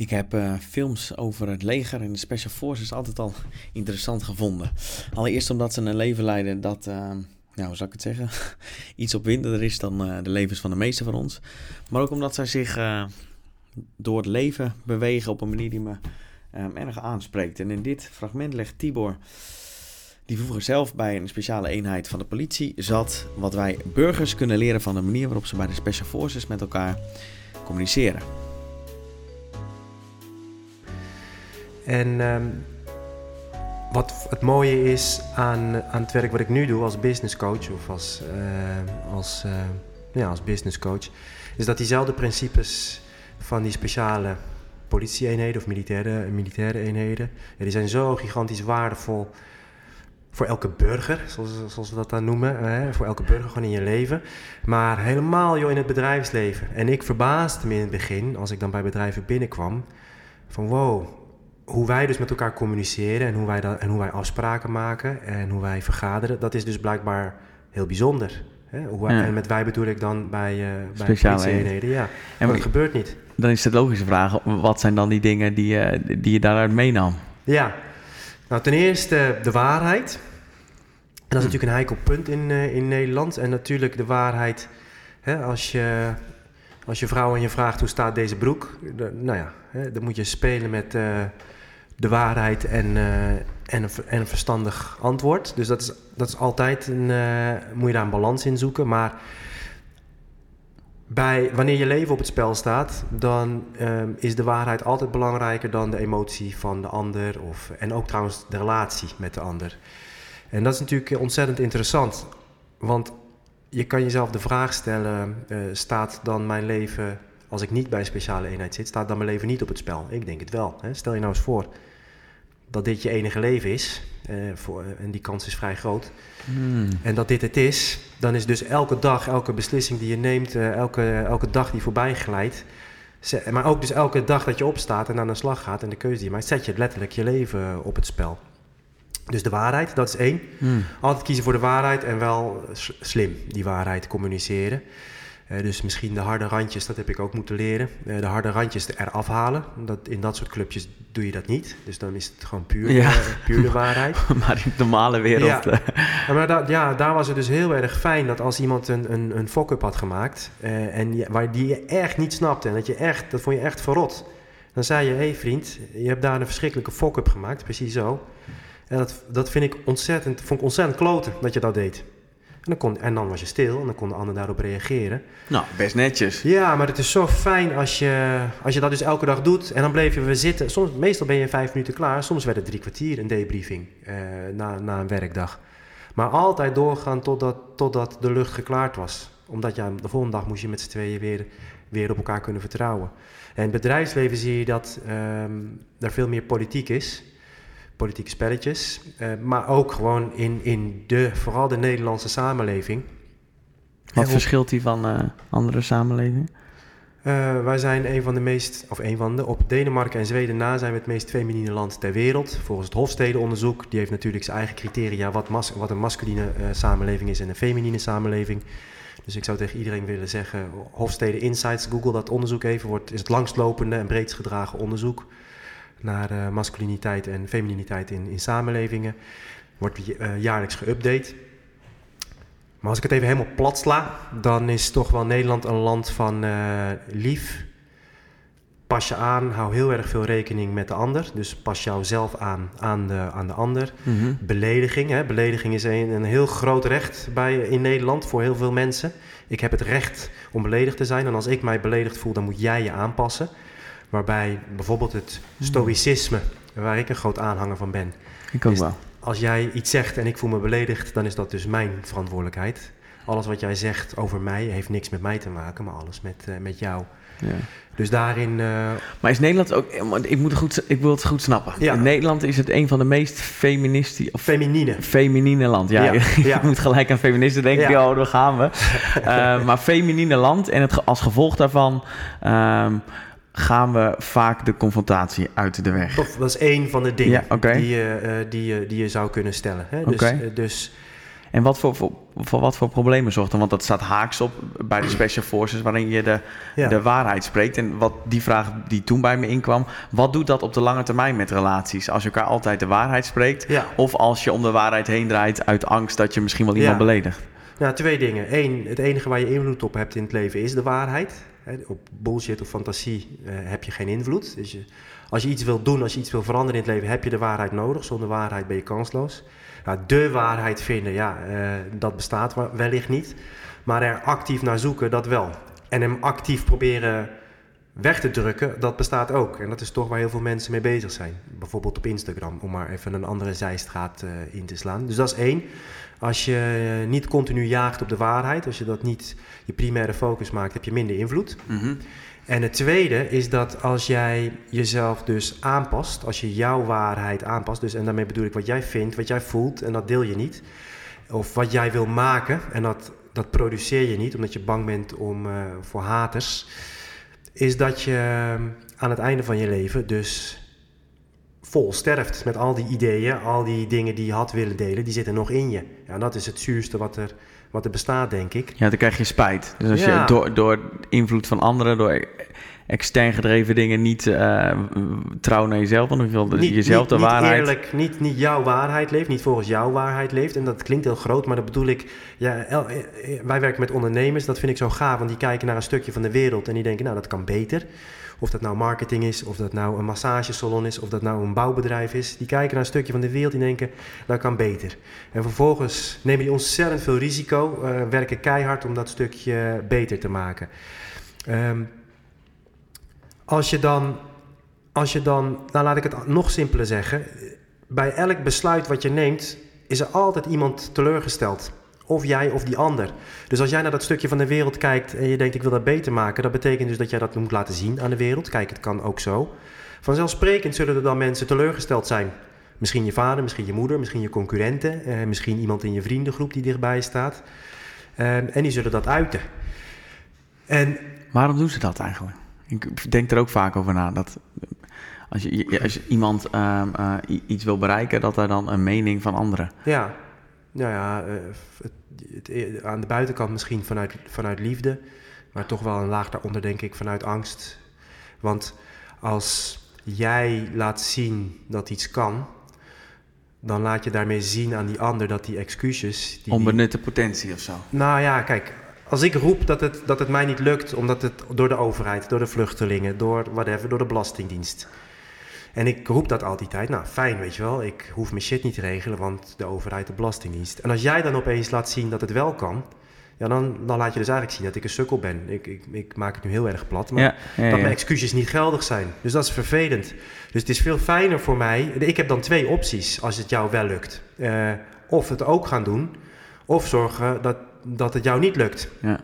Ik heb uh, films over het leger en de Special Forces altijd al interessant gevonden. Allereerst omdat ze een leven leiden dat, uh, nou, hoe zou ik het zeggen, iets opwindender is dan uh, de levens van de meesten van ons. Maar ook omdat zij zich door het leven bewegen op een manier die me um, erg aanspreekt. En in dit fragment legt Tibor, die vroeger zelf bij een speciale eenheid van de politie zat, wat wij burgers kunnen leren van de manier waarop ze bij de Special Forces met elkaar communiceren. En um, wat het mooie is aan, aan het werk wat ik nu doe als business coach of als, uh, als, uh, ja, als business coach, is dat diezelfde principes van die speciale politie-eenheden of militaire, militaire eenheden, die zijn zo gigantisch waardevol voor elke burger, zoals, zoals we dat dan noemen. Hè, voor elke burger gewoon in je leven. Maar helemaal joh, in het bedrijfsleven. En ik verbaasde me in het begin, als ik dan bij bedrijven binnenkwam, van wow, hoe wij dus met elkaar communiceren en hoe wij, dat, en hoe wij afspraken maken en hoe wij vergaderen, dat is dus blijkbaar heel bijzonder. Hè? Hoe wij, En met wij bedoel ik dan bij, uh, bij Speciale eenheden. Ja, en dat gebeurt niet. Dan is de logische vraag, wat zijn dan die dingen die, uh, die je daaruit meenam? Ja, nou ten eerste de waarheid. En dat is natuurlijk een heikel punt in, uh, in Nederland. En natuurlijk de waarheid, hè, als je als je vrouw aan je vraagt hoe staat deze broek, nou ja, hè, dan moet je spelen met uh, de waarheid en, uh, en, een, en, een, verstandig antwoord. Dus dat is, dat is altijd een, uh, moet je daar een balans in zoeken. Maar bij, wanneer je leven op het spel staat, dan um, is de waarheid altijd belangrijker dan de emotie van de ander. Of, en ook trouwens de relatie met de ander. En dat is natuurlijk ontzettend interessant. Want je kan jezelf de vraag stellen: staat dan mijn leven, als ik niet bij een speciale eenheid zit, staat dan mijn leven niet op het spel? Ik denk het wel. Hè? Stel je nou eens voor dat dit je enige leven is, uh, voor, en die kans is vrij groot, hmm. en dat dit het is, dan is dus elke dag, elke beslissing die je neemt, uh, elke, elke dag die voorbij glijdt, maar ook dus elke dag dat je opstaat en aan de slag gaat en de keuze die je maakt, zet je letterlijk je leven op het spel. Dus de waarheid, dat is één. Hmm. Altijd kiezen voor de waarheid en wel slim die waarheid communiceren. Uh, dus misschien de harde randjes, dat heb ik ook moeten leren. Uh, de harde randjes eraf halen. Dat, in dat soort clubjes doe je dat niet. Dus dan is het gewoon puur, ja. uh, puur de waarheid. maar in de normale wereld. Ja, maar da, ja, daar was het dus heel erg fijn dat als iemand een, een, een fuck-up had gemaakt. en je, waar die je echt niet snapte. En dat, je echt, dat vond je echt verrot. Dan zei je: hé hey vriend, je hebt daar een verschrikkelijke fuck-up gemaakt. Precies zo. En dat, dat vind ik ontzettend, vond ik ontzettend kloten dat je dat deed. En dan, kon, en dan was je stil en dan kon de ander daarop reageren. Nou, best netjes. Ja, maar het is zo fijn als je, als je dat dus elke dag doet. En dan bleef je weer zitten. Soms, meestal ben je vijf minuten klaar. Soms werd het drie kwartier een debriefing eh, na, na een werkdag. Maar altijd doorgaan totdat, totdat de lucht geklaard was. Omdat ja, de volgende dag moest je met z'n tweeën weer, weer op elkaar kunnen vertrouwen. En in het bedrijfsleven zie je dat um, er veel meer politiek is politieke spelletjes. Uh, maar ook gewoon in, in de, vooral de Nederlandse samenleving. Wat verschilt die van uh, andere samenlevingen? Uh, wij zijn een van de meest, of een van de, op Denemarken en Zweden na zijn we het meest feminine land ter wereld. Volgens het Hofstede-onderzoek, die heeft natuurlijk zijn eigen criteria wat, mas, wat een masculine uh, samenleving is en een feminine samenleving. Dus ik zou tegen iedereen willen zeggen, Hofstede Insights, google dat onderzoek even, wordt, is het langstlopende en breedst gedragen onderzoek naar uh, masculiniteit en femininiteit in, in samenlevingen. Wordt uh, jaarlijks geüpdate. Maar als ik het even helemaal plat sla, dan is toch wel Nederland een land van uh, lief. Pas je aan, hou heel erg veel rekening met de ander. Dus pas jouzelf aan aan de, aan de ander. Mm -hmm. Belediging. Hè. Belediging is een, een heel groot recht bij, in Nederland voor heel veel mensen. Ik heb het recht om beledigd te zijn. En als ik mij beledigd voel, dan moet jij je aanpassen. Waarbij bijvoorbeeld het stoïcisme, waar ik een groot aanhanger van ben. Ik ook wel. Als jij iets zegt en ik voel me beledigd, dan is dat dus mijn verantwoordelijkheid. Alles wat jij zegt over mij heeft niks met mij te maken, maar alles met, uh, met jou. Ja. Dus daarin. Uh... Maar is Nederland ook. Ik, moet het goed, ik wil het goed snappen. Ja. In Nederland is het een van de meest feministische. Feminine. Feminine land. Ja, ja. je moet gelijk aan feministen denken. Ja, oh, daar gaan we. uh, maar feminine land. En het, als gevolg daarvan. Um, gaan we vaak de confrontatie uit de weg. Dat is één van de dingen die, je, uh, die, die je zou kunnen stellen. Hè? Dus, okay. uh, dus, En wat voor, voor, voor wat voor problemen zorgt dan? Want dat staat haaks op bij de Special Forces, waarin je de, Ja. de waarheid spreekt. En wat die vraag die toen bij me inkwam, wat doet dat op de lange termijn met relaties? Als je elkaar altijd de waarheid spreekt, Ja. of als je om de waarheid heen draait uit angst dat je misschien wel iemand beledigt? Nou, twee dingen. Eén, het enige waar je invloed op hebt in het leven is de waarheid. Op bullshit of fantasie eh, heb je geen invloed. Dus als je iets wil doen, als je iets wil veranderen in het leven, heb je de waarheid nodig. Zonder waarheid ben je kansloos. Nou, de waarheid vinden, ja, eh, dat bestaat wellicht niet. Maar er actief naar zoeken, dat wel. En hem actief proberen weg te drukken, dat bestaat ook. En dat is toch waar heel veel mensen mee bezig zijn. Bijvoorbeeld op Instagram, om maar even een andere zijstraat eh, in te slaan. Dus dat is één. Als je eh, niet continu jaagt op de waarheid, als je dat niet je primaire focus maakt, heb je minder invloed. Mhm. En het tweede is dat als jij jezelf dus aanpast, als je jouw waarheid aanpast, dus en daarmee bedoel ik wat jij vindt, wat jij voelt en dat deel je niet, of wat jij wil maken en dat, dat produceer je niet omdat je bang bent om, eh, voor haters, is dat je eh, aan het einde van je leven dus vol sterft met al die ideeën, al die dingen die je had willen delen, die zitten nog in je. Ja, en dat is het zuurste wat er, wat er bestaat, denk ik. Ja, dan krijg je spijt. Dus als Ja. je door, door invloed van anderen, door extern gedreven dingen niet eh, trouw naar jezelf, want wil dus jezelf de niet waarheid. eerlijk, niet, niet jouw waarheid leeft, niet volgens jouw waarheid leeft. En dat klinkt heel groot, maar dat bedoel ik... Ja, eh, eh, wij werken met ondernemers, dat vind ik zo gaaf. Want die kijken naar een stukje van de wereld en die denken, nou, dat kan beter. Of dat nou marketing is, of dat nou een massagesalon is, of dat nou een bouwbedrijf is. Die kijken naar een stukje van de wereld en denken, dat kan beter. En vervolgens nemen die ontzettend veel risico, werken keihard om dat stukje beter te maken. Ehm, als je dan, als je dan, nou laat ik het nog simpeler zeggen. Bij elk besluit wat je neemt, is er altijd iemand teleurgesteld. Of jij of die ander. Dus als jij naar dat stukje van de wereld kijkt en je denkt ik wil dat beter maken, dat betekent dus dat jij dat moet laten zien aan de wereld. Kijk, het kan ook zo. Vanzelfsprekend zullen er dan mensen teleurgesteld zijn. Misschien je vader, misschien je moeder, misschien je concurrenten, eh, misschien iemand in je vriendengroep die dichtbij staat. Eh, en die zullen dat uiten. En Waarom doen ze dat eigenlijk? Ik denk er ook vaak over na. Dat als je, als je iemand ehm, eh, iets wil bereiken, dat er dan een mening van anderen. Ja, nou ja, eh, het, het- aan de buitenkant misschien vanuit, vanuit liefde, maar toch wel een laag daaronder denk ik vanuit angst. Want als jij laat zien dat iets kan, dan laat je daarmee zien aan die ander dat die excuses... Die- Onbenutte potentie of zo. nou ja, kijk, als ik roep dat het, dat het mij niet lukt, omdat het door de overheid, door de vluchtelingen, door whatever, door de Belastingdienst. En ik roep dat al die tijd. Nou, fijn, weet je wel. Ik hoef mijn shit niet te regelen, want de overheid, de Belastingdienst. En als jij dan opeens laat zien dat het wel kan, ja, dan, dan laat je dus eigenlijk zien dat ik een sukkel ben. Ik, ik, ik maak het nu heel erg plat, maar Ja, ja, dat mijn excuses niet geldig zijn. Dus dat is vervelend. Dus het is veel fijner voor mij. Ik heb dan twee opties als het jou wel lukt. Eh, of het ook gaan doen, of zorgen dat, dat het jou niet lukt. Ja.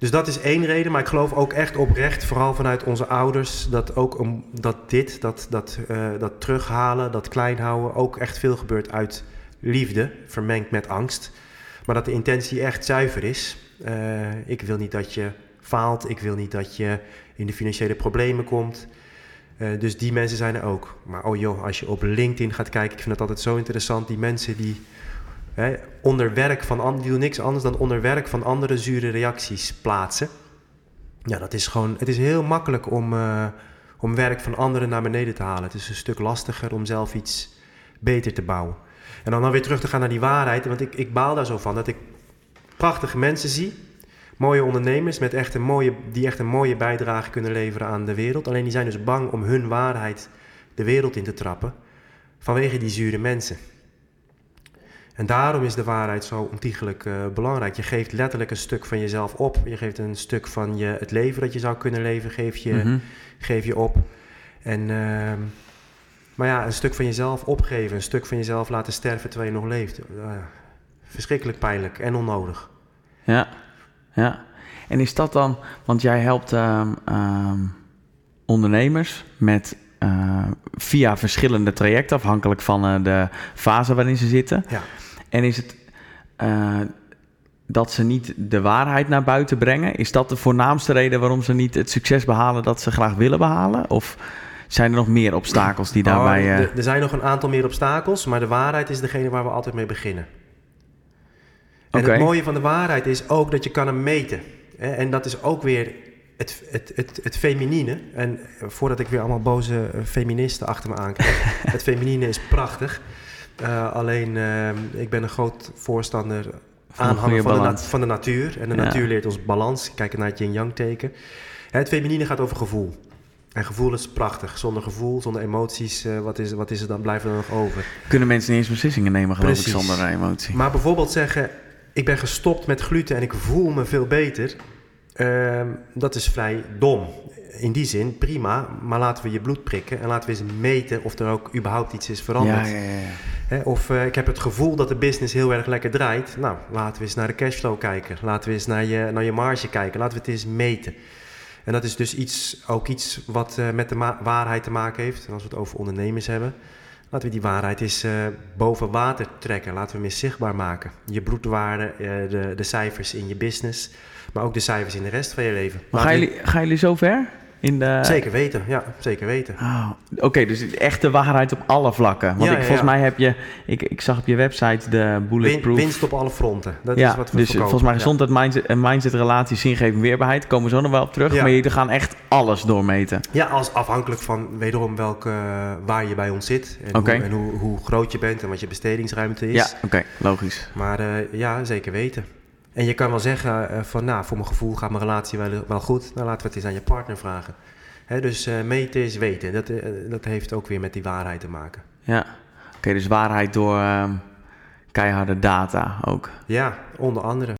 Dus dat is één reden, maar ik geloof ook echt oprecht, vooral vanuit onze ouders, dat ook om, dat dit, dat, dat, eh, dat terughalen, dat klein houden, ook echt veel gebeurt uit liefde, vermengd met angst. Maar dat de intentie echt zuiver is. Eh, ik wil niet dat je faalt, ik wil niet dat je in de financiële problemen komt. Eh, dus die mensen zijn er ook. Maar oh joh, als je op LinkedIn gaat kijken, ik vind dat altijd zo interessant, die mensen die Hè, onder werk van anderen, die doen niks anders dan onder werk van andere zure reacties plaatsen. Ja, dat is gewoon, het is heel makkelijk om, eh, om werk van anderen naar beneden te halen. Het is een stuk lastiger om zelf iets beter te bouwen. En dan, dan weer terug te gaan naar die waarheid, want ik, ik baal daar zo van dat ik prachtige mensen zie. Mooie ondernemers met echt een mooie, die echt een mooie bijdrage kunnen leveren aan de wereld. Alleen die zijn dus bang om hun waarheid de wereld in te trappen vanwege die zure mensen. En daarom is de waarheid zo ontiegelijk eh, belangrijk. Je geeft letterlijk een stuk van jezelf op. Je geeft een stuk van je, het leven dat je zou kunnen leven, geef je, Mhm. geef je op. En, ehm, maar ja, een stuk van jezelf opgeven, een stuk van jezelf laten sterven terwijl je nog leeft. Eh, verschrikkelijk pijnlijk en onnodig. Ja, ja. En is dat dan, want jij helpt ehm, ehm, ondernemers met eh, via verschillende trajecten, afhankelijk van de fase waarin ze zitten. Ja. En is het eh, dat ze niet de waarheid naar buiten brengen? Is dat de voornaamste reden waarom ze niet het succes behalen dat ze graag willen behalen? Of zijn er nog meer obstakels die daarbij... Eh, er- er zijn nog een aantal meer obstakels, maar de waarheid is degene waar we altijd mee beginnen. En het mooie van de waarheid is ook dat je kan hem meten. En dat is ook weer het, het, het, het feminine. En voordat ik weer allemaal boze eh, feministen achter me aankrijg. het feminine is prachtig. Eh, alleen, eh, ik ben een groot voorstander, een aanhanger van de, na- van de natuur. En de Ja. natuur leert ons balans. Kijken naar het yin-yang teken. Het feminine gaat over gevoel. En gevoel is prachtig. Zonder gevoel, zonder emoties, eh, wat, is, wat is er dan, blijft er nog over? Kunnen mensen niet eens beslissingen nemen, geloof Precies. ik, zonder emotie? Maar bijvoorbeeld zeggen, ik ben gestopt met gluten en ik voel me veel beter. ehm, dat is vrij dom. In die zin, prima, maar laten we je bloed prikken en laten we eens meten of er ook überhaupt iets is veranderd. ja, ja, ja. Hè, of eh, ik heb het gevoel dat de business heel erg lekker draait. Nou, laten we eens naar de cashflow kijken. Laten we eens naar je, naar je marge kijken. Laten we het eens meten. En dat is dus iets, ook iets wat eh, met de waarheid te maken heeft. En als we het over ondernemers hebben. Laten we die waarheid eens eh, boven water trekken. Laten we hem eens zichtbaar maken. Je bloedwaarde, de, de cijfers in je business. Maar ook de cijfers in de rest van je leven. Maar gaan jullie, gaan jullie zo ver? In de... Zeker weten, ja, zeker weten. Oh, Oké, dus echt de waarheid op alle vlakken. Want Ja, ik, volgens ja. mij heb je... Ik, ik zag op je website de Win, Bulletproof... winst op alle fronten. Dat ja, is wat we dus verkopen. volgens mij gezondheid, mindset, en mindset, relatie, zingeving, weerbaarheid. Komen we zo nog wel op terug. Ja. Maar jullie gaan echt alles doormeten. Ja, als afhankelijk van wederom welke, waar je bij ons zit. En, hoe, en hoe, hoe groot je bent en wat je bestedingsruimte is. Ja, oké, logisch. Maar eh, ja, zeker weten. En je kan wel zeggen eh, van, nou, voor mijn gevoel gaat mijn relatie wel, wel goed. Nou, laten we het eens aan je partner vragen. Hè, dus eh, meten is weten. Dat, eh, dat heeft ook weer met die waarheid te maken. Ja, oké, dus waarheid door ehm, keiharde data ook. Ja, onder andere.